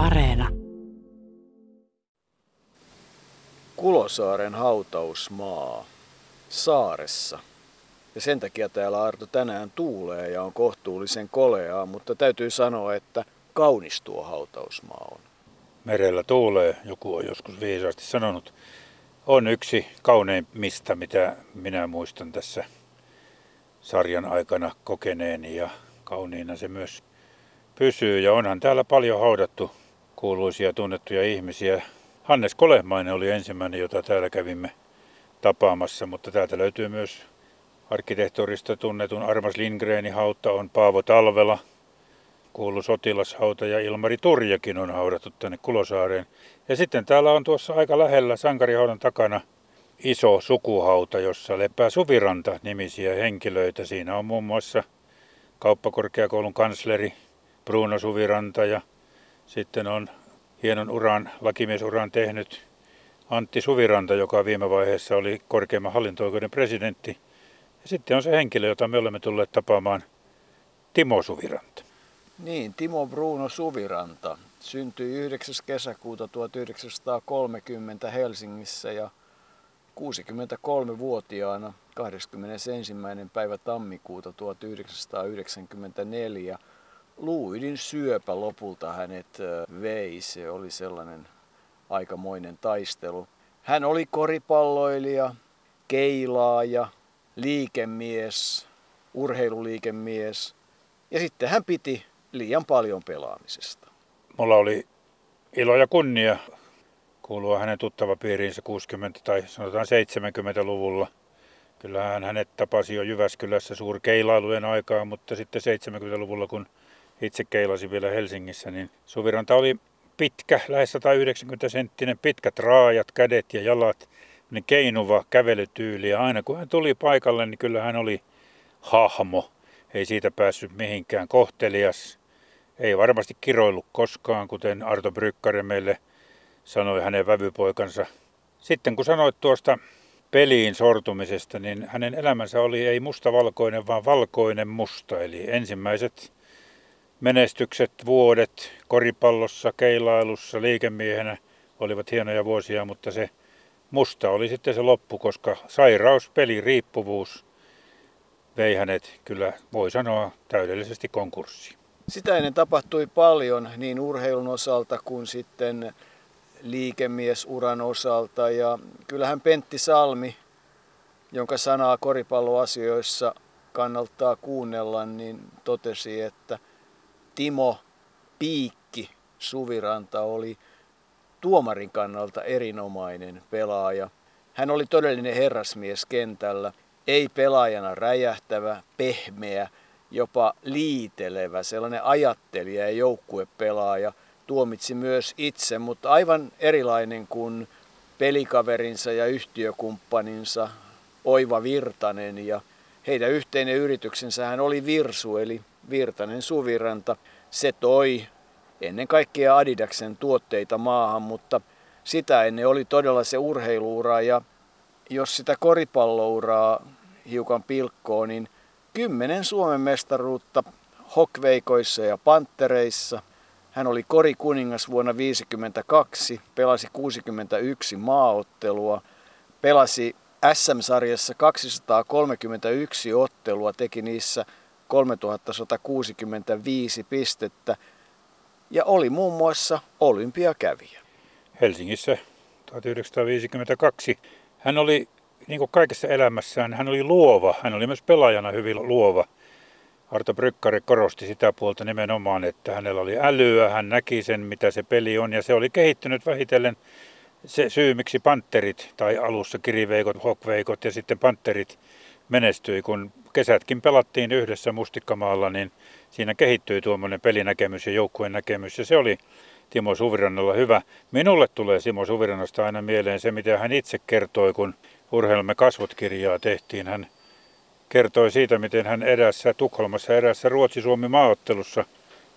Areena. Kulosaaren hautausmaa saaressa. Ja sen takia täällä Arto tänään tuulee ja on kohtuullisen koleaa, mutta täytyy sanoa, että kaunis tuo hautausmaa on. Merellä tuulee, joku on joskus viisaasti sanonut. On yksi kauneimmista, mitä minä muistan tässä sarjan aikana kokeneeni ja kauniina se myös pysyy. Ja onhan täällä paljon haudattu kuuluisia tunnettuja ihmisiä. Hannes Kolehmainen oli ensimmäinen, jota täällä kävimme tapaamassa, mutta täältä löytyy myös arkkitehtuurista tunnetun Armas Lindgrenin hauta on Paavo Talvela, kuulu sotilashauta ja Ilmari Turjakin on haudattu tänne Kulosaareen. Ja sitten täällä on tuossa aika lähellä Sankarihaudan takana iso sukuhauta, jossa lepää Suviranta nimisiä henkilöitä. Siinä on muun muassa kauppakorkeakoulun kansleri Bruno Suviranta ja sitten on hienon uran, lakimiesuran tehnyt Antti Suviranta, joka viime vaiheessa oli korkeimman hallinto-oikeuden presidentti. Ja sitten on se henkilö, jota me olemme tulleet tapaamaan, Timo Suviranta. Niin, Timo Bruno Suviranta syntyi 9. kesäkuuta 1930 Helsingissä ja 63-vuotiaana 21. päivä tammikuuta 1994 luuydin syöpä lopulta hänet vei. Se oli sellainen aikamoinen taistelu. Hän oli koripalloilija, keilaaja, liikemies, urheiluliikemies ja sitten hän piti liian paljon pelaamisesta. Mulla oli ilo ja kunnia kuulua hänen tuttava piiriinsä 60- tai sanotaan 70-luvulla. Kyllähän hänet tapasi jo Jyväskylässä suurkeilailujen aikaa, mutta sitten 70-luvulla, kun itse keilasi vielä Helsingissä, niin Suviranta oli pitkä, lähes 190 senttinen, pitkät raajat, kädet ja jalat, niin keinuva kävelytyyli. Ja aina kun hän tuli paikalle, niin kyllä hän oli hahmo. Ei siitä päässyt mihinkään kohtelias. Ei varmasti kiroillut koskaan, kuten Arto Brykkare meille sanoi hänen vävypoikansa. Sitten kun sanoit tuosta peliin sortumisesta, niin hänen elämänsä oli ei mustavalkoinen, vaan valkoinen musta. Eli ensimmäiset menestykset, vuodet koripallossa, keilailussa, liikemiehenä olivat hienoja vuosia, mutta se musta oli sitten se loppu, koska sairaus, peli, riippuvuus vei hänet kyllä, voi sanoa, täydellisesti konkurssiin. Sitä ennen tapahtui paljon niin urheilun osalta kuin sitten liikemiesuran osalta. Ja kyllähän Pentti Salmi, jonka sanaa koripalloasioissa kannattaa kuunnella, niin totesi, että Timo Piikki Suviranta oli tuomarin kannalta erinomainen pelaaja. Hän oli todellinen herrasmies kentällä, ei pelaajana räjähtävä, pehmeä, jopa liitelevä, sellainen ajattelija ja joukkuepelaaja. Tuomitsi myös itse, mutta aivan erilainen kuin pelikaverinsa ja yhtiökumppaninsa Oiva Virtanen ja heidän yhteinen yrityksensä hän oli Virsu eli Virtanen Suviranta. Se toi ennen kaikkea Adidaksen tuotteita maahan, mutta sitä ennen oli todella se urheiluura ja jos sitä koripallouraa hiukan pilkkoo, niin kymmenen Suomen mestaruutta hokveikoissa ja panttereissa. Hän oli korikuningas vuonna 1952, pelasi 61 maaottelua, pelasi SM-sarjassa 231 ottelua, teki niissä 3165 pistettä ja oli muun muassa olympiakävijä. Helsingissä 1952. Hän oli niin kuin kaikessa elämässään, hän oli luova. Hän oli myös pelaajana hyvin luova. Arto Brykkari korosti sitä puolta nimenomaan, että hänellä oli älyä, hän näki sen, mitä se peli on, ja se oli kehittynyt vähitellen se syy, miksi panterit tai alussa kiriveikot, hokveikot ja sitten panterit menestyi, kun kesätkin pelattiin yhdessä Mustikkamaalla, niin siinä kehittyi tuommoinen pelinäkemys ja joukkueen näkemys, ja se oli Timo Suvirannalla hyvä. Minulle tulee Timo Suvirannasta aina mieleen se, mitä hän itse kertoi, kun Urheilumme kasvot-kirjaa tehtiin. Hän kertoi siitä, miten hän erässä Tukholmassa erässä Ruotsi-Suomi maaottelussa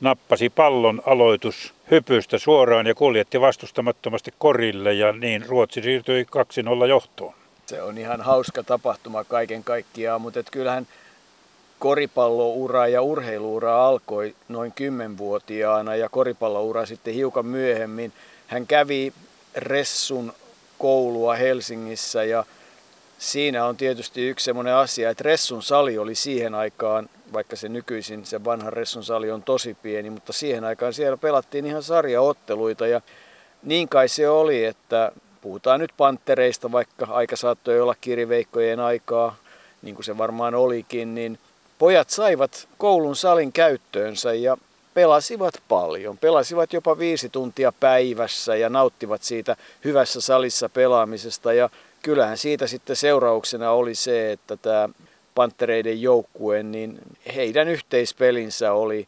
nappasi pallon aloitus hypystä suoraan ja kuljetti vastustamattomasti korille ja niin Ruotsi siirtyi 2-0 johtoon. Se on ihan hauska tapahtuma kaiken kaikkiaan, mutta et kyllähän koripalloura ja urheiluura alkoi noin kymmenvuotiaana ja koripalloura sitten hiukan myöhemmin. Hän kävi Ressun koulua Helsingissä ja siinä on tietysti yksi semmoinen asia, että Ressun sali oli siihen aikaan, vaikka se nykyisin, se vanha Ressun sali on tosi pieni, mutta siihen aikaan siellä pelattiin ihan sarjaotteluita ja niin kai se oli, että puhutaan nyt panttereista, vaikka aika saattoi olla kiriveikkojen aikaa, niin kuin se varmaan olikin, niin pojat saivat koulun salin käyttöönsä ja pelasivat paljon. Pelasivat jopa viisi tuntia päivässä ja nauttivat siitä hyvässä salissa pelaamisesta. Ja kyllähän siitä sitten seurauksena oli se, että tämä Panttereiden joukkue, niin heidän yhteispelinsä oli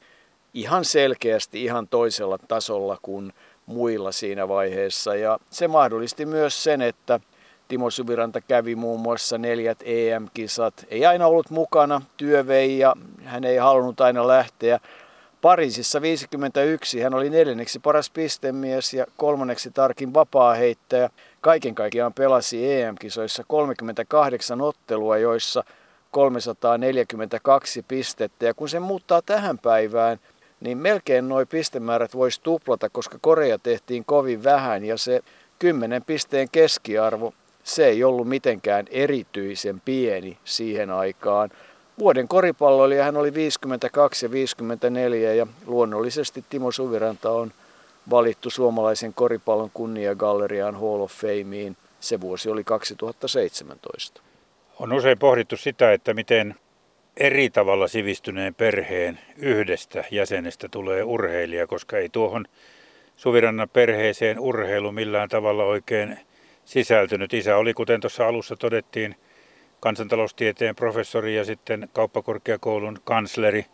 ihan selkeästi ihan toisella tasolla kuin muilla siinä vaiheessa. Ja se mahdollisti myös sen, että Timo Suviranta kävi muun muassa neljät EM-kisat. Ei aina ollut mukana, työ vei ja hän ei halunnut aina lähteä. Pariisissa 51 hän oli neljänneksi paras pistemies ja kolmanneksi tarkin vapaa-heittäjä. Kaiken kaikkiaan pelasi EM-kisoissa 38 ottelua, joissa 342 pistettä. Ja kun se muuttaa tähän päivään, niin melkein nuo pistemäärät voisi tuplata, koska Korea tehtiin kovin vähän ja se 10 pisteen keskiarvo, se ei ollut mitenkään erityisen pieni siihen aikaan. Vuoden koripalloilija hän oli 52 ja 54 ja luonnollisesti Timo Suviranta on valittu suomalaisen koripallon kunniagalleriaan Hall of Fameen. Se vuosi oli 2017. On usein pohdittu sitä, että miten eri tavalla sivistyneen perheen yhdestä jäsenestä tulee urheilija, koska ei tuohon Suvirannan perheeseen urheilu millään tavalla oikein sisältynyt. Isä oli, kuten tuossa alussa todettiin, kansantaloustieteen professori ja sitten kauppakorkeakoulun kansleri.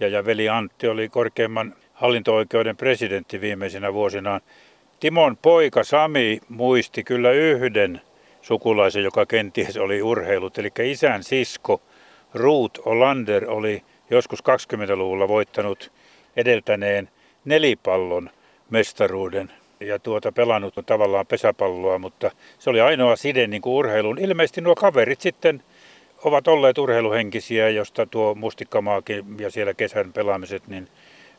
Ja, ja veli Antti oli korkeimman hallinto-oikeuden presidentti viimeisinä vuosinaan. Timon poika Sami muisti kyllä yhden sukulaisen, joka kenties oli urheilut, eli isän sisko Ruth Olander oli joskus 20-luvulla voittanut edeltäneen nelipallon mestaruuden ja tuota pelannut tavallaan pesäpalloa, mutta se oli ainoa side niin kuin urheiluun. Ilmeisesti nuo kaverit sitten ovat olleet urheiluhenkisiä, josta tuo mustikkamaakin ja siellä kesän pelaamiset niin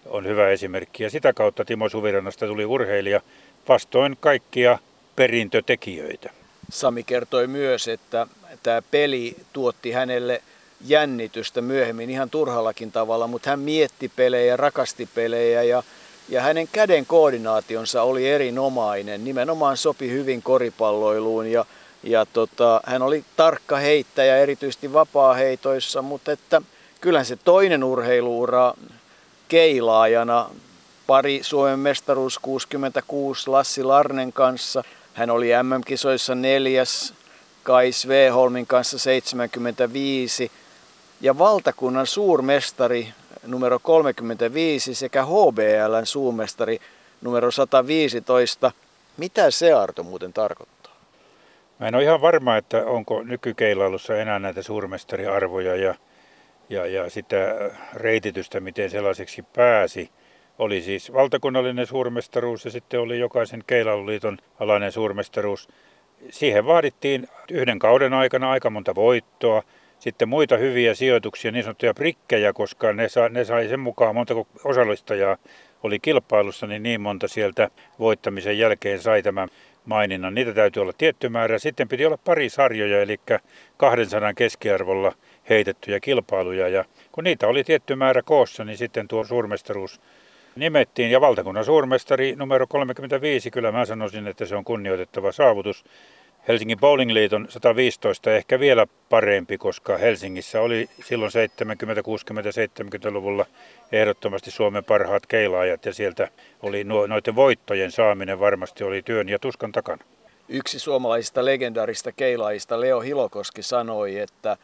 on hyvä esimerkki. Ja sitä kautta Timo Suvirannasta tuli urheilija vastoin kaikkia perintötekijöitä. Sami kertoi myös, että tämä peli tuotti hänelle jännitystä myöhemmin ihan turhallakin tavalla, mutta hän mietti pelejä, rakasti pelejä ja ja hänen käden koordinaationsa oli erinomainen. Nimenomaan sopi hyvin koripalloiluun ja, ja tota, hän oli tarkka heittäjä erityisesti vapaa-heitoissa, mutta että kyllähän se toinen urheiluura keilaajana, pari Suomen mestaruus 66 Lassi Larnen kanssa. Hän oli MM-kisoissa neljäs, Kai Sveholmin kanssa 75 ja valtakunnan suurmestari numero 35 sekä HBLn suomestari numero 115. Mitä se Arto muuten tarkoittaa? Mä en ole ihan varma, että onko nykykeilailussa enää näitä suurmestariarvoja ja, ja, ja sitä reititystä, miten sellaiseksi pääsi. Oli siis valtakunnallinen suurmestaruus ja sitten oli jokaisen keilailuliiton alainen suurmestaruus. Siihen vaadittiin yhden kauden aikana aika monta voittoa sitten muita hyviä sijoituksia, niin sanottuja prikkejä, koska ne, sa, ne sai sen mukaan monta osallistajaa oli kilpailussa, niin niin monta sieltä voittamisen jälkeen sai tämän maininnan. Niitä täytyy olla tietty määrä. Sitten piti olla pari sarjoja, eli 200 keskiarvolla heitettyjä kilpailuja. Ja kun niitä oli tietty määrä koossa, niin sitten tuo suurmestaruus nimettiin. Ja valtakunnan suurmestari numero 35, kyllä mä sanoisin, että se on kunnioitettava saavutus. Helsingin Bowlingliiton 115 ehkä vielä parempi, koska Helsingissä oli silloin 70, 60, 70-luvulla ehdottomasti Suomen parhaat keilaajat ja sieltä oli noiden voittojen saaminen varmasti oli työn ja tuskan takana. Yksi suomalaisista legendaarista keilaajista Leo Hilokoski sanoi, että,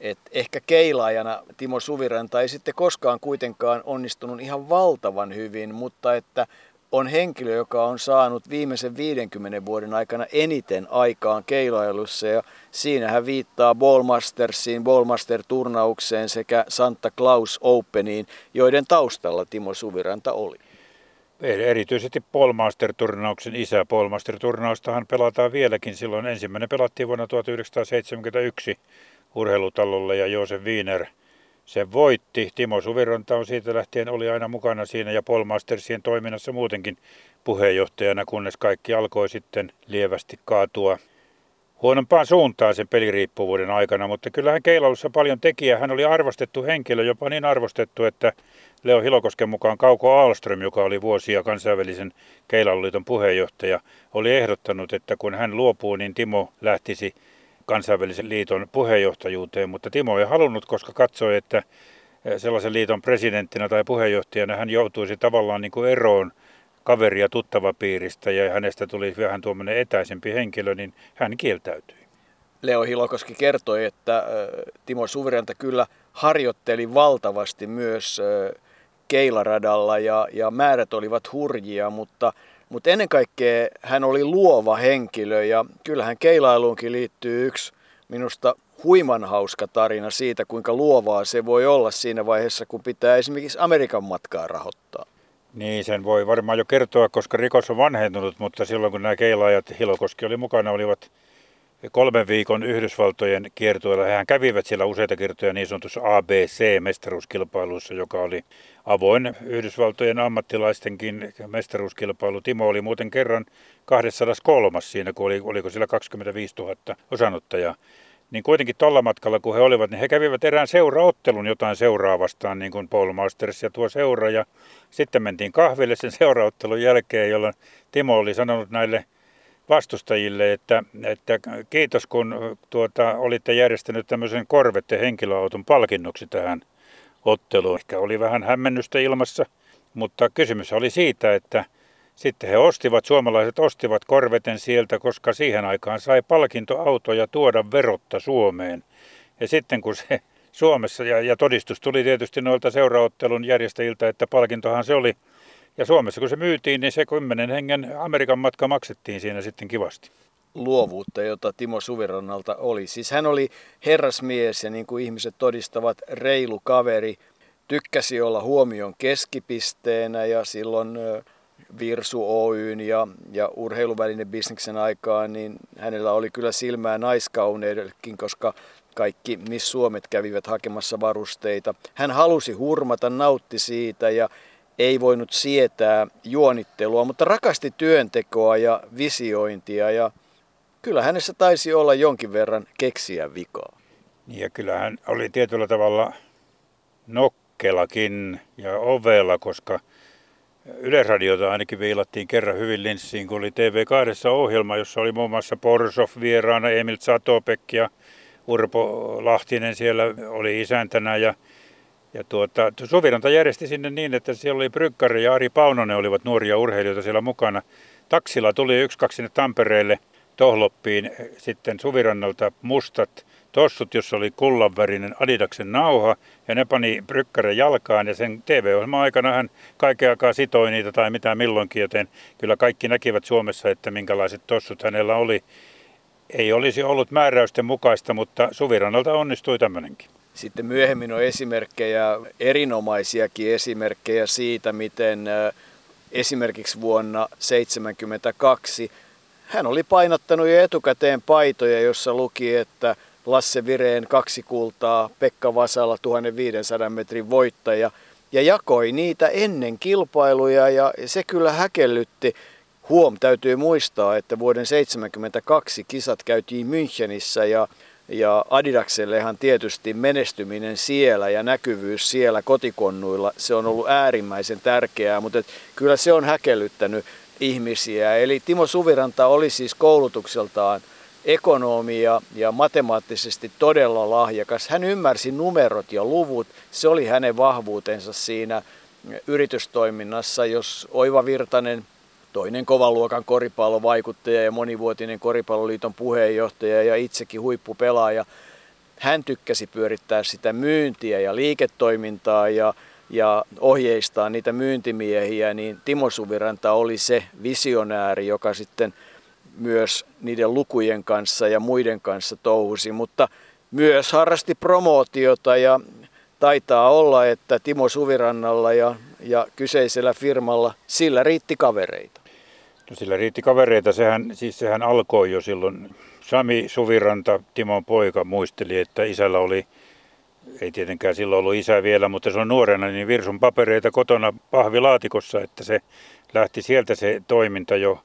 että ehkä keilaajana Timo Suviranta ei sitten koskaan kuitenkaan onnistunut ihan valtavan hyvin, mutta että on henkilö, joka on saanut viimeisen 50 vuoden aikana eniten aikaan keilailussa ja siinä hän viittaa Ballmastersiin, Ballmaster-turnaukseen sekä Santa Claus Openiin, joiden taustalla Timo Suviranta oli. Erityisesti Ballmaster-turnauksen isä. Ballmaster-turnaustahan pelataan vieläkin. Silloin ensimmäinen pelattiin vuonna 1971 urheilutalolla ja Joosef Wiener se voitti. Timo Suviranta on siitä lähtien oli aina mukana siinä ja Paul Mastersien toiminnassa muutenkin puheenjohtajana, kunnes kaikki alkoi sitten lievästi kaatua huonompaan suuntaan sen peliriippuvuuden aikana, mutta kyllähän Keilaussa paljon tekijä. Hän oli arvostettu henkilö, jopa niin arvostettu, että Leo Hilokosken mukaan Kauko Alström, joka oli vuosia kansainvälisen Keilauliiton puheenjohtaja, oli ehdottanut, että kun hän luopuu, niin Timo lähtisi kansainvälisen liiton puheenjohtajuuteen, mutta Timo ei halunnut, koska katsoi, että sellaisen liiton presidenttinä tai puheenjohtajana hän joutuisi tavallaan niin kuin eroon kaveri- ja tuttavapiiristä ja hänestä tuli vähän tuommoinen etäisempi henkilö, niin hän kieltäytyi. Leo Hilokoski kertoi, että Timo Suviranta kyllä harjoitteli valtavasti myös keilaradalla ja, ja määrät olivat hurjia, mutta, mutta ennen kaikkea hän oli luova henkilö ja kyllähän keilailuunkin liittyy yksi minusta huiman hauska tarina siitä, kuinka luovaa se voi olla siinä vaiheessa, kun pitää esimerkiksi Amerikan matkaa rahoittaa. Niin, sen voi varmaan jo kertoa, koska rikos on vanhentunut, mutta silloin kun nämä keilaajat, Hilokoski oli mukana, olivat kolmen viikon Yhdysvaltojen kiertueella. Hän kävivät siellä useita kertoja niin sanotussa ABC-mestaruuskilpailussa, joka oli avoin Yhdysvaltojen ammattilaistenkin mestaruuskilpailu. Timo oli muuten kerran 203 siinä, kun oli, oliko sillä 25 000 osanottajaa niin kuitenkin tuolla matkalla, kun he olivat, niin he kävivät erään seuraottelun jotain seuraa vastaan, niin kuin Paul Masters ja tuo seura. Ja sitten mentiin kahville sen seuraottelun jälkeen, jolloin Timo oli sanonut näille vastustajille, että, että kiitos kun tuota, olitte järjestänyt tämmöisen korvette henkilöauton palkinnoksi tähän otteluun. Ehkä oli vähän hämmennystä ilmassa, mutta kysymys oli siitä, että sitten he ostivat, suomalaiset ostivat korveten sieltä, koska siihen aikaan sai palkintoautoja tuoda verotta Suomeen. Ja sitten kun se Suomessa, ja, ja todistus tuli tietysti noilta seuraottelun järjestäjiltä, että palkintohan se oli. Ja Suomessa kun se myytiin, niin se kymmenen hengen Amerikan matka maksettiin siinä sitten kivasti luovuutta, jota Timo Suvirannalta oli. Siis hän oli herrasmies ja niin kuin ihmiset todistavat, reilu kaveri, tykkäsi olla huomion keskipisteenä ja silloin Virsu Oyn ja, ja bisneksen aikaan, niin hänellä oli kyllä silmää naiskauneidellekin, koska kaikki Miss Suomet kävivät hakemassa varusteita. Hän halusi hurmata, nautti siitä ja ei voinut sietää juonittelua, mutta rakasti työntekoa ja visiointia ja kyllä hänessä taisi olla jonkin verran keksiä vikaa. Ja kyllä hän oli tietyllä tavalla nokkelakin ja ovella, koska Yleisradiota ainakin viilattiin kerran hyvin linssiin, kun oli TV2 ohjelma, jossa oli muun muassa Porsov vieraana, Emil Satopek ja Urpo Lahtinen siellä oli isäntänä ja ja tuota, Suviranta järjesti sinne niin, että siellä oli Brykkari ja Ari Paunonen olivat nuoria urheilijoita siellä mukana. Taksilla tuli yksi kaksi sinne Tampereelle Tohloppiin sitten Suvirannalta mustat tossut, jossa oli kullanvärinen Adidaksen nauha, ja ne pani brykkären jalkaan, ja sen TV-ohjelman aikana hän kaiken aikaa sitoi niitä tai mitä milloinkin, joten kyllä kaikki näkivät Suomessa, että minkälaiset tossut hänellä oli. Ei olisi ollut määräysten mukaista, mutta Suvirannalta onnistui tämmöinenkin. Sitten myöhemmin on esimerkkejä, erinomaisiakin esimerkkejä siitä, miten esimerkiksi vuonna 1972 hän oli painottanut jo etukäteen paitoja, jossa luki, että Lasse Vireen kaksi kultaa, Pekka Vasala 1500 metrin voittaja ja jakoi niitä ennen kilpailuja ja se kyllä häkellytti. Huom, täytyy muistaa, että vuoden 1972 kisat käytiin Münchenissä ja, ja Adidaksellehan tietysti menestyminen siellä ja näkyvyys siellä kotikonnuilla, se on ollut äärimmäisen tärkeää, mutta kyllä se on häkellyttänyt ihmisiä. Eli Timo Suviranta oli siis koulutukseltaan ekonomi ja, ja matemaattisesti todella lahjakas. Hän ymmärsi numerot ja luvut, se oli hänen vahvuutensa siinä yritystoiminnassa, jos Oiva Virtanen, toinen kovan luokan koripallovaikuttaja ja monivuotinen koripalloliiton puheenjohtaja ja itsekin huippupelaaja, hän tykkäsi pyörittää sitä myyntiä ja liiketoimintaa ja, ja ohjeistaa niitä myyntimiehiä, niin Timo Suviranta oli se visionääri, joka sitten – myös niiden lukujen kanssa ja muiden kanssa touhusi, mutta myös harrasti promootiota ja taitaa olla, että Timo Suvirannalla ja, ja kyseisellä firmalla sillä riitti kavereita. No sillä riitti kavereita, sehän, siis sehän alkoi jo silloin. Sami Suviranta, Timon poika, muisteli, että isällä oli ei tietenkään silloin ollut isä vielä, mutta se on nuorena, niin Virsun papereita kotona pahvilaatikossa, että se lähti sieltä se toiminta jo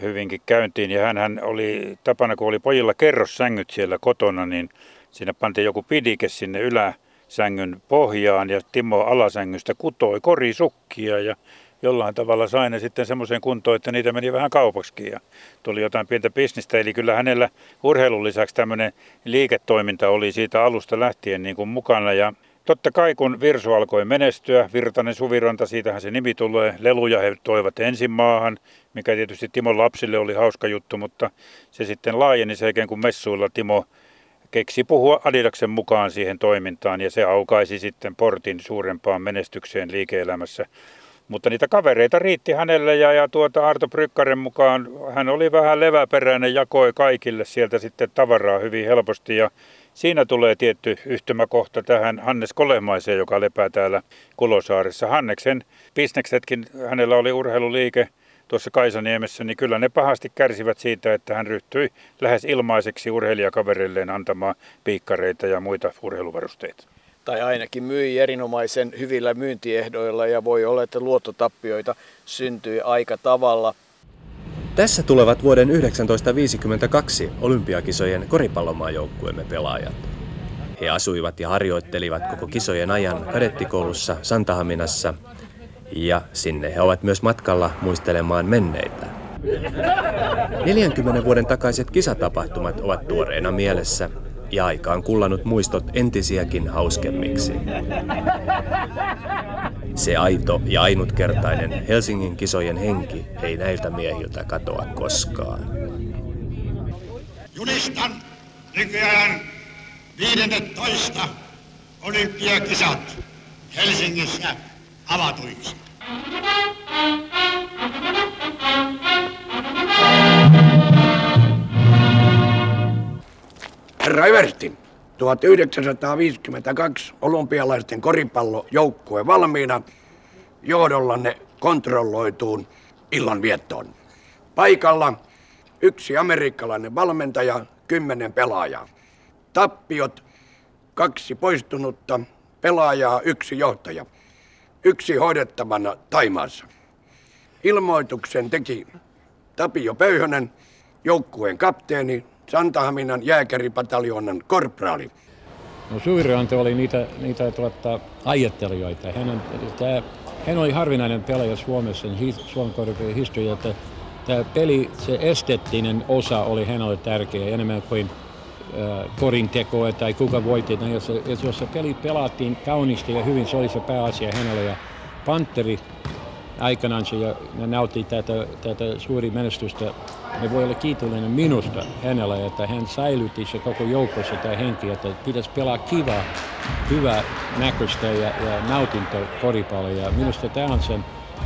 hyvinkin käyntiin. Ja hän oli tapana, kun oli pojilla kerrossängyt siellä kotona, niin siinä pantiin joku pidike sinne yläsängyn pohjaan ja Timo alasängystä kutoi korisukkia ja jollain tavalla sai ne sitten semmoiseen kuntoon, että niitä meni vähän kaupaksi ja tuli jotain pientä bisnistä. Eli kyllä hänellä urheilun lisäksi tämmöinen liiketoiminta oli siitä alusta lähtien niin kuin mukana ja Totta kai kun Virsu alkoi menestyä, Virtanen Suviranta, siitähän se nimi tulee, leluja he toivat ensin maahan, mikä tietysti Timon lapsille oli hauska juttu, mutta se sitten laajeni sen kun messuilla Timo keksi puhua Adidaksen mukaan siihen toimintaan ja se aukaisi sitten portin suurempaan menestykseen liike-elämässä. Mutta niitä kavereita riitti hänelle ja, ja tuota Arto Brykkaren mukaan hän oli vähän leväperäinen, jakoi kaikille sieltä sitten tavaraa hyvin helposti ja siinä tulee tietty yhtymäkohta tähän Hannes Kolemaiseen, joka lepää täällä Kulosaarissa. Hanneksen bisneksetkin, hänellä oli urheiluliike tuossa Kaisaniemessä, niin kyllä ne pahasti kärsivät siitä, että hän ryhtyi lähes ilmaiseksi urheilijakaverilleen antamaan piikkareita ja muita urheiluvarusteita tai ainakin myi erinomaisen hyvillä myyntiehdoilla ja voi olla, että luottotappioita syntyi aika tavalla. Tässä tulevat vuoden 1952 olympiakisojen koripallomaajoukkueemme pelaajat. He asuivat ja harjoittelivat koko kisojen ajan kadettikoulussa Santahaminassa ja sinne he ovat myös matkalla muistelemaan menneitä. 40 vuoden takaiset kisatapahtumat ovat tuoreena mielessä ja aikaan kullannut muistot entisiäkin hauskemmiksi. Se aito ja ainutkertainen Helsingin kisojen henki ei näiltä miehiltä katoa koskaan. Julistan nykyään 15 olympiakisat Helsingissä avatuiksi. Herra Evertin, 1952 olympialaisten koripallojoukkue valmiina johdollanne kontrolloituun illanviettoon. Paikalla yksi amerikkalainen valmentaja, kymmenen pelaajaa. Tappiot, kaksi poistunutta pelaajaa, yksi johtaja. Yksi hoidettavana Taimaassa. Ilmoituksen teki Tapio Pöyhönen, joukkueen kapteeni Santahaminan jääkäripataljonan korpraali. No Suvirante oli niitä, niitä tuota, ajattelijoita. Hän, tämä, hän oli harvinainen pelaaja Suomessa, Suomen korkean historia, että tämä peli, se esteettinen osa oli hänelle tärkeä enemmän kuin äh, korin tekoa tai kuka voitti. No, jos, jos se peli pelattiin kauniisti ja hyvin, se oli se pääasia hänelle. Ja Panteri aikanaan se ja nautti tätä, tätä suuri menestystä. Me voi olla kiitollinen minusta hänellä, että hän säilytti se koko joukossa tämä henki, että pitäisi pelaa kiva, hyvä näköistä ja, ja nautinto koripalloa. minusta tämä on sen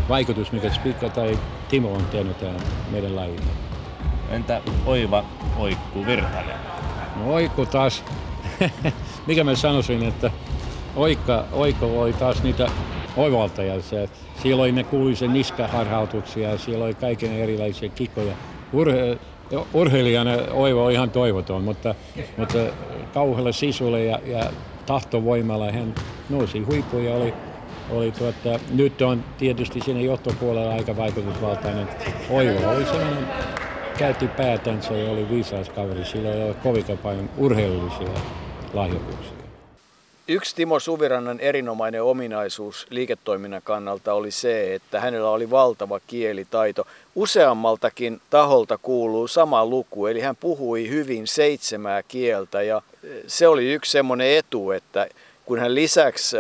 vaikutus, mikä Spikka tai Timo on tehnyt tämän meidän lajille. Entä Oiva Oikku Virtanen? No Oikku taas, mikä mä sanoisin, että Oikka, Oikko oli taas niitä siellä oli ne kuuluisia niskaharhautuksia, siellä oli kaiken erilaisia kikoja. Urhe, urheilijana Oivo on ihan toivoton, mutta, mutta kauhealla sisulla ja, ja tahtovoimalla hän nousi huippuun ja oli, oli tuota, nyt on tietysti siinä johtopuolella aika vaikutusvaltainen. Oivo oli sellainen, käytti päätänsä ja oli viisas kaveri. Sillä oli kovin paljon urheilullisia lahjoituksia. Yksi Timo Suvirannan erinomainen ominaisuus liiketoiminnan kannalta oli se, että hänellä oli valtava kielitaito. Useammaltakin taholta kuuluu sama luku, eli hän puhui hyvin seitsemää kieltä ja se oli yksi semmoinen etu, että kun hän lisäksi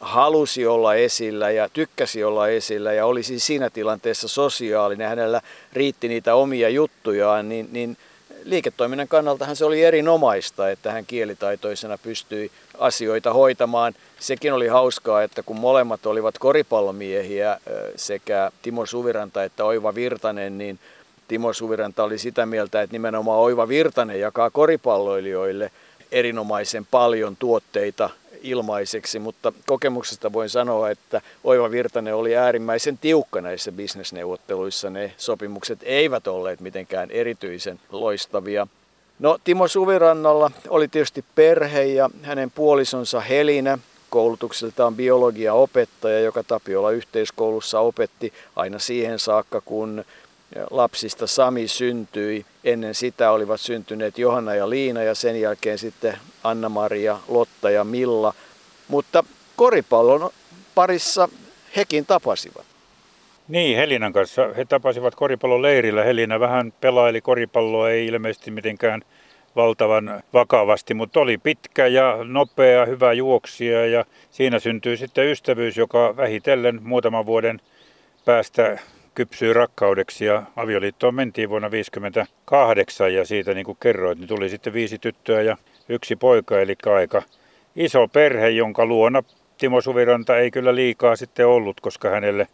halusi olla esillä ja tykkäsi olla esillä ja olisi siinä tilanteessa sosiaalinen, hänellä riitti niitä omia juttujaan, niin, niin liiketoiminnan kannaltahan se oli erinomaista, että hän kielitaitoisena pystyi asioita hoitamaan. Sekin oli hauskaa, että kun molemmat olivat koripallomiehiä, sekä Timo Suviranta että Oiva Virtanen, niin Timo Suviranta oli sitä mieltä, että nimenomaan Oiva Virtanen jakaa koripalloilijoille erinomaisen paljon tuotteita ilmaiseksi, mutta kokemuksesta voin sanoa, että Oiva Virtanen oli äärimmäisen tiukka näissä bisnesneuvotteluissa. Ne sopimukset eivät olleet mitenkään erityisen loistavia. No Timo Suvirannalla oli tietysti perhe ja hänen puolisonsa Helinä, koulutukseltaan biologia opettaja, joka Tapiola yhteiskoulussa opetti aina siihen saakka, kun lapsista Sami syntyi. Ennen sitä olivat syntyneet Johanna ja Liina ja sen jälkeen sitten Anna-Maria, Lotta ja Milla. Mutta koripallon parissa hekin tapasivat. Niin, Helinan kanssa. He tapasivat koripallon leirillä. Helina vähän pelaili koripalloa, ei ilmeisesti mitenkään valtavan vakavasti, mutta oli pitkä ja nopea, hyvä juoksija ja siinä syntyi sitten ystävyys, joka vähitellen muutaman vuoden päästä kypsyi rakkaudeksi ja avioliittoon mentiin vuonna 1958 ja siitä niin kuin kerroit, niin tuli sitten viisi tyttöä ja yksi poika, eli aika iso perhe, jonka luona Timo Suviranta ei kyllä liikaa sitten ollut, koska hänelle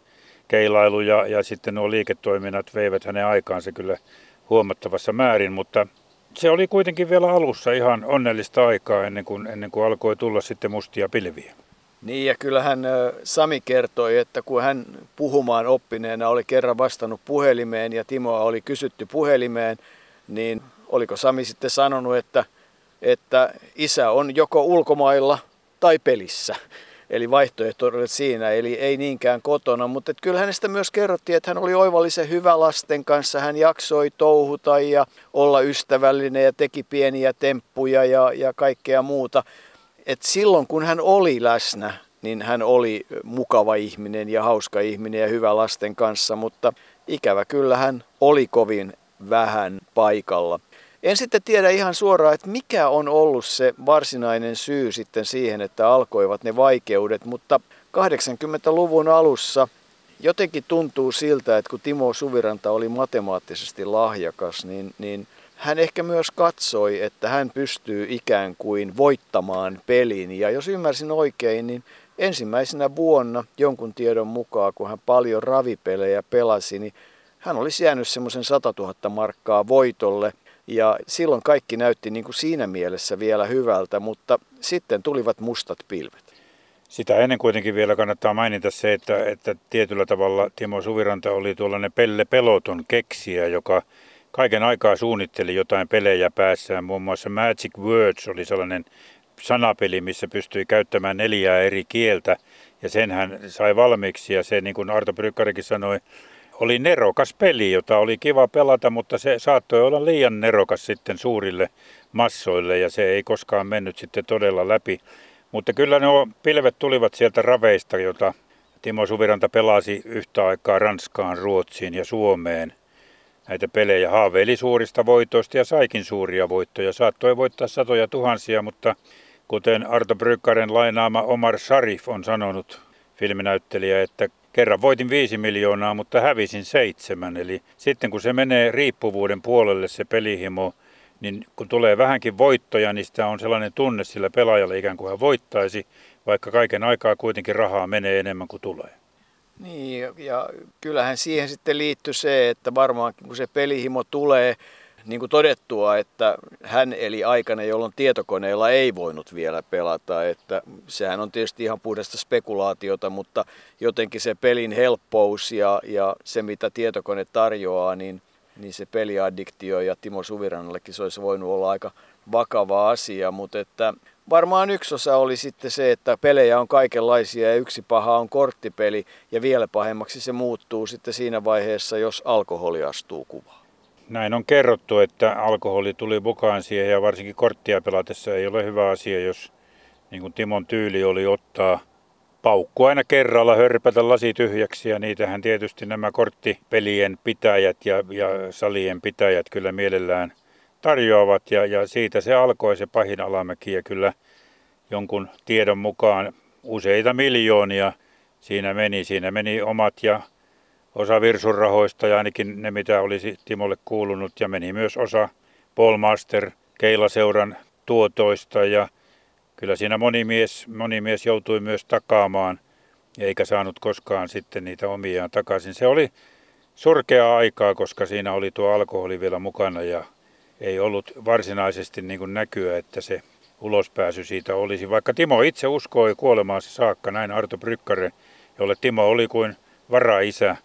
keilailu ja, ja sitten nuo liiketoiminnat veivät hänen aikaansa kyllä huomattavassa määrin, mutta se oli kuitenkin vielä alussa ihan onnellista aikaa ennen kuin, ennen kuin alkoi tulla sitten mustia pilviä. Niin ja kyllähän Sami kertoi, että kun hän puhumaan oppineena oli kerran vastannut puhelimeen ja Timoa oli kysytty puhelimeen, niin oliko Sami sitten sanonut, että, että isä on joko ulkomailla tai pelissä. Eli vaihtoehto oli siinä, eli ei niinkään kotona, mutta kyllä hänestä myös kerrottiin, että hän oli oivallisen hyvä lasten kanssa, hän jaksoi touhuta ja olla ystävällinen ja teki pieniä temppuja ja, ja kaikkea muuta. Et silloin kun hän oli läsnä, niin hän oli mukava ihminen ja hauska ihminen ja hyvä lasten kanssa, mutta ikävä kyllä hän oli kovin vähän paikalla. En sitten tiedä ihan suoraan, että mikä on ollut se varsinainen syy sitten siihen, että alkoivat ne vaikeudet, mutta 80-luvun alussa jotenkin tuntuu siltä, että kun Timo Suviranta oli matemaattisesti lahjakas, niin, niin hän ehkä myös katsoi, että hän pystyy ikään kuin voittamaan pelin. Ja jos ymmärsin oikein, niin ensimmäisenä vuonna jonkun tiedon mukaan, kun hän paljon ravipelejä pelasi, niin hän olisi jäänyt semmoisen 100 000 markkaa voitolle – ja silloin kaikki näytti niin kuin siinä mielessä vielä hyvältä, mutta sitten tulivat mustat pilvet. Sitä ennen kuitenkin vielä kannattaa mainita se, että, että tietyllä tavalla Timo Suviranta oli tuollainen Pelle Peloton keksiä, joka kaiken aikaa suunnitteli jotain pelejä päässään. Muun muassa Magic Words oli sellainen sanapeli, missä pystyi käyttämään neljää eri kieltä. Ja sen hän sai valmiiksi ja se, niin kuin Arto Brykkarikin sanoi, oli nerokas peli, jota oli kiva pelata, mutta se saattoi olla liian nerokas sitten suurille massoille ja se ei koskaan mennyt sitten todella läpi. Mutta kyllä nuo pilvet tulivat sieltä raveista, jota Timo Suviranta pelasi yhtä aikaa Ranskaan, Ruotsiin ja Suomeen. Näitä pelejä haaveili suurista voitoista ja saikin suuria voittoja. Saattoi voittaa satoja tuhansia, mutta kuten Arto Brykkaren lainaama Omar Sharif on sanonut, filminäyttelijä, että Kerran voitin 5 miljoonaa, mutta hävisin seitsemän. Eli sitten kun se menee riippuvuuden puolelle se pelihimo, niin kun tulee vähänkin voittoja, niin sitä on sellainen tunne sillä pelaajalla ikään kuin hän voittaisi, vaikka kaiken aikaa kuitenkin rahaa menee enemmän kuin tulee. Niin, ja kyllähän siihen sitten liittyy se, että varmaan kun se pelihimo tulee, niin kuin todettua, että hän eli aikana, jolloin tietokoneella ei voinut vielä pelata. Että sehän on tietysti ihan puhdasta spekulaatiota, mutta jotenkin se pelin helppous ja, ja se, mitä tietokone tarjoaa, niin, niin se peliaddiktio ja Timo Suvirannallekin se olisi voinut olla aika vakava asia, mutta että varmaan yksi osa oli sitten se, että pelejä on kaikenlaisia ja yksi paha on korttipeli ja vielä pahemmaksi se muuttuu sitten siinä vaiheessa, jos alkoholi astuu kuvaan. Näin on kerrottu, että alkoholi tuli mukaan siihen ja varsinkin korttia pelatessa ei ole hyvä asia, jos niin kuin Timon tyyli oli ottaa paukku aina kerralla, hörpätä lasi tyhjäksi ja niitähän tietysti nämä korttipelien pitäjät ja, ja salien pitäjät kyllä mielellään tarjoavat ja, ja siitä se alkoi se pahin alamäki ja kyllä jonkun tiedon mukaan useita miljoonia siinä meni. Siinä meni omat ja osa virsunrahoista ja ainakin ne, mitä olisi Timolle kuulunut ja meni myös osa Paul Master Keilaseuran tuotoista ja kyllä siinä moni mies, moni mies joutui myös takaamaan eikä saanut koskaan sitten niitä omiaan takaisin. Se oli surkea aikaa, koska siinä oli tuo alkoholi vielä mukana ja ei ollut varsinaisesti niin kuin näkyä, että se ulospääsy siitä olisi. Vaikka Timo itse uskoi kuolemaansa saakka, näin Arto Brykkare, jolle Timo oli kuin varaisä,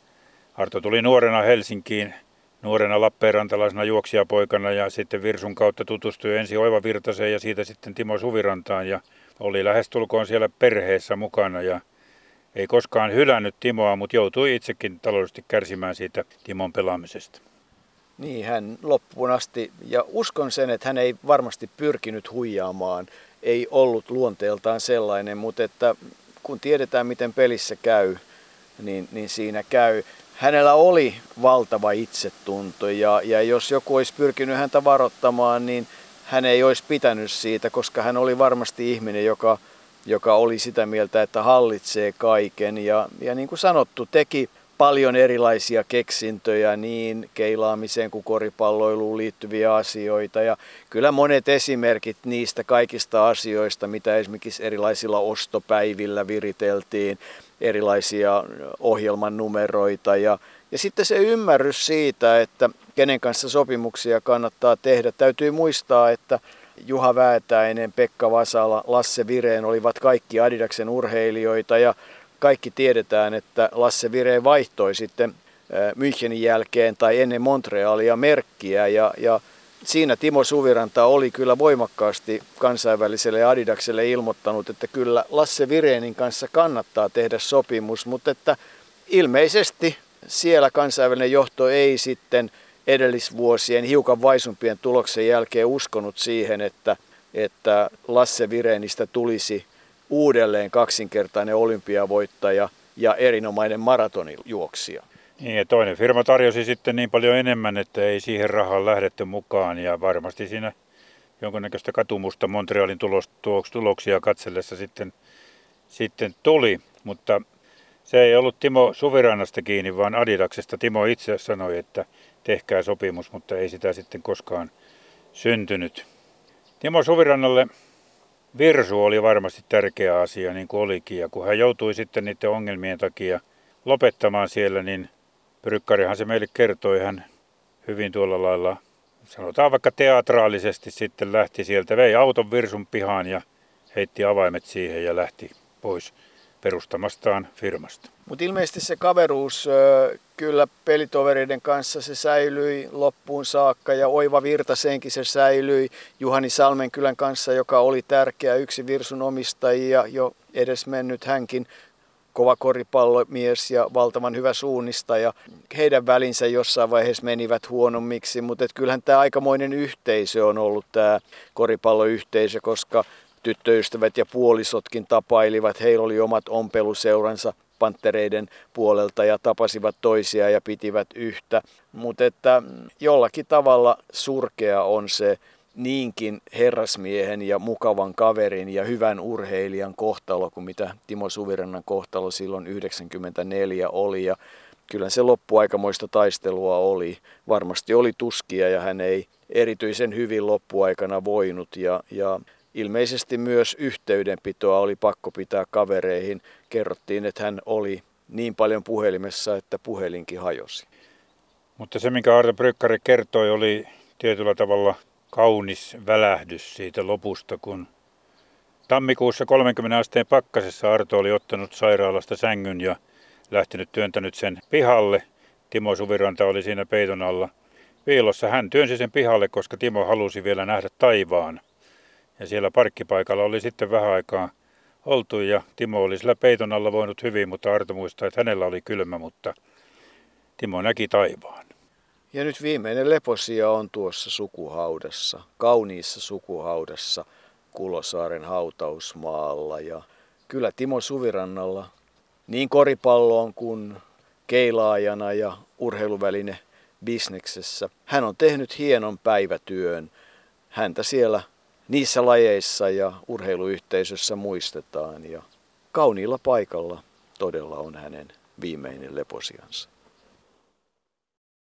Arto tuli nuorena Helsinkiin nuorena Lappeenrantalaisena juoksijapoikana ja sitten Virsun kautta tutustui ensin Oiva Virtaseen ja siitä sitten Timo Suvirantaan ja oli lähestulkoon siellä perheessä mukana ja ei koskaan hylännyt Timoa, mutta joutui itsekin taloudellisesti kärsimään siitä Timon pelaamisesta. Niin, hän loppuun asti, ja uskon sen, että hän ei varmasti pyrkinyt huijaamaan, ei ollut luonteeltaan sellainen, mutta että kun tiedetään, miten pelissä käy, niin, niin siinä käy. Hänellä oli valtava itsetunto, ja, ja jos joku olisi pyrkinyt häntä varoittamaan, niin hän ei olisi pitänyt siitä, koska hän oli varmasti ihminen, joka, joka oli sitä mieltä, että hallitsee kaiken. Ja, ja niin kuin sanottu, teki paljon erilaisia keksintöjä niin keilaamiseen kuin koripalloiluun liittyviä asioita. Ja kyllä monet esimerkit niistä kaikista asioista, mitä esimerkiksi erilaisilla ostopäivillä viriteltiin, erilaisia ohjelman numeroita ja, ja sitten se ymmärrys siitä, että kenen kanssa sopimuksia kannattaa tehdä. Täytyy muistaa, että Juha Väätäinen, Pekka Vasala, Lasse Vireen olivat kaikki Adidaksen urheilijoita ja kaikki tiedetään, että Lasse Vireen vaihtoi sitten Münchenin jälkeen tai ennen Montrealia merkkiä. Ja, ja siinä Timo Suviranta oli kyllä voimakkaasti kansainväliselle Adidakselle ilmoittanut, että kyllä Lasse Vireenin kanssa kannattaa tehdä sopimus, mutta että ilmeisesti siellä kansainvälinen johto ei sitten edellisvuosien hiukan vaisumpien tuloksen jälkeen uskonut siihen, että, että Lasse Vireenistä tulisi uudelleen kaksinkertainen olympiavoittaja ja erinomainen maratonijuoksija. Niin, ja toinen firma tarjosi sitten niin paljon enemmän, että ei siihen rahaan lähdetty mukaan ja varmasti siinä jonkinnäköistä katumusta Montrealin tulos, tuloksia katsellessa sitten, sitten tuli, mutta se ei ollut Timo Suvirannasta kiinni, vaan Adidaksesta. Timo itse sanoi, että tehkää sopimus, mutta ei sitä sitten koskaan syntynyt. Timo Suvirannalle Virsu oli varmasti tärkeä asia, niin kuin olikin. Ja kun hän joutui sitten niiden ongelmien takia lopettamaan siellä, niin Brykkarihan se meille kertoi hän hyvin tuolla lailla, sanotaan vaikka teatraalisesti sitten lähti sieltä, vei auton Virsun pihaan ja heitti avaimet siihen ja lähti pois perustamastaan firmasta. Mutta ilmeisesti se kaveruus kyllä pelitovereiden kanssa se säilyi loppuun saakka ja Oiva Virtasenkin se säilyi Juhani Salmenkylän kanssa, joka oli tärkeä yksi Virsun omistajia jo edes mennyt hänkin kova koripallomies ja valtavan hyvä suunnistaja. Heidän välinsä jossain vaiheessa menivät huonommiksi, mutta et kyllähän tämä aikamoinen yhteisö on ollut tämä koripalloyhteisö, koska tyttöystävät ja puolisotkin tapailivat. Heillä oli omat ompeluseuransa panttereiden puolelta ja tapasivat toisia ja pitivät yhtä. Mutta että jollakin tavalla surkea on se niinkin herrasmiehen ja mukavan kaverin ja hyvän urheilijan kohtalo kuin mitä Timo Suvirannan kohtalo silloin 94 oli. Ja kyllä se loppuaikamoista taistelua oli. Varmasti oli tuskia ja hän ei erityisen hyvin loppuaikana voinut. Ja, ja ilmeisesti myös yhteydenpitoa oli pakko pitää kavereihin. Kerrottiin, että hän oli niin paljon puhelimessa, että puhelinkin hajosi. Mutta se, minkä Arto Brykkari kertoi, oli tietyllä tavalla kaunis välähdys siitä lopusta, kun tammikuussa 30 asteen pakkasessa Arto oli ottanut sairaalasta sängyn ja lähtenyt työntänyt sen pihalle. Timo Suviranta oli siinä peiton alla viilossa. Hän työnsi sen pihalle, koska Timo halusi vielä nähdä taivaan. Ja siellä parkkipaikalla oli sitten vähän aikaa oltu ja Timo oli sillä peiton alla voinut hyvin, mutta Arto muistaa, että hänellä oli kylmä, mutta Timo näki taivaan. Ja nyt viimeinen leposia on tuossa sukuhaudassa, kauniissa sukuhaudassa Kulosaaren hautausmaalla. Ja kyllä Timo Suvirannalla niin koripalloon kuin keilaajana ja urheiluväline bisneksessä. Hän on tehnyt hienon päivätyön. Häntä siellä niissä lajeissa ja urheiluyhteisössä muistetaan ja kauniilla paikalla todella on hänen viimeinen leposiansa.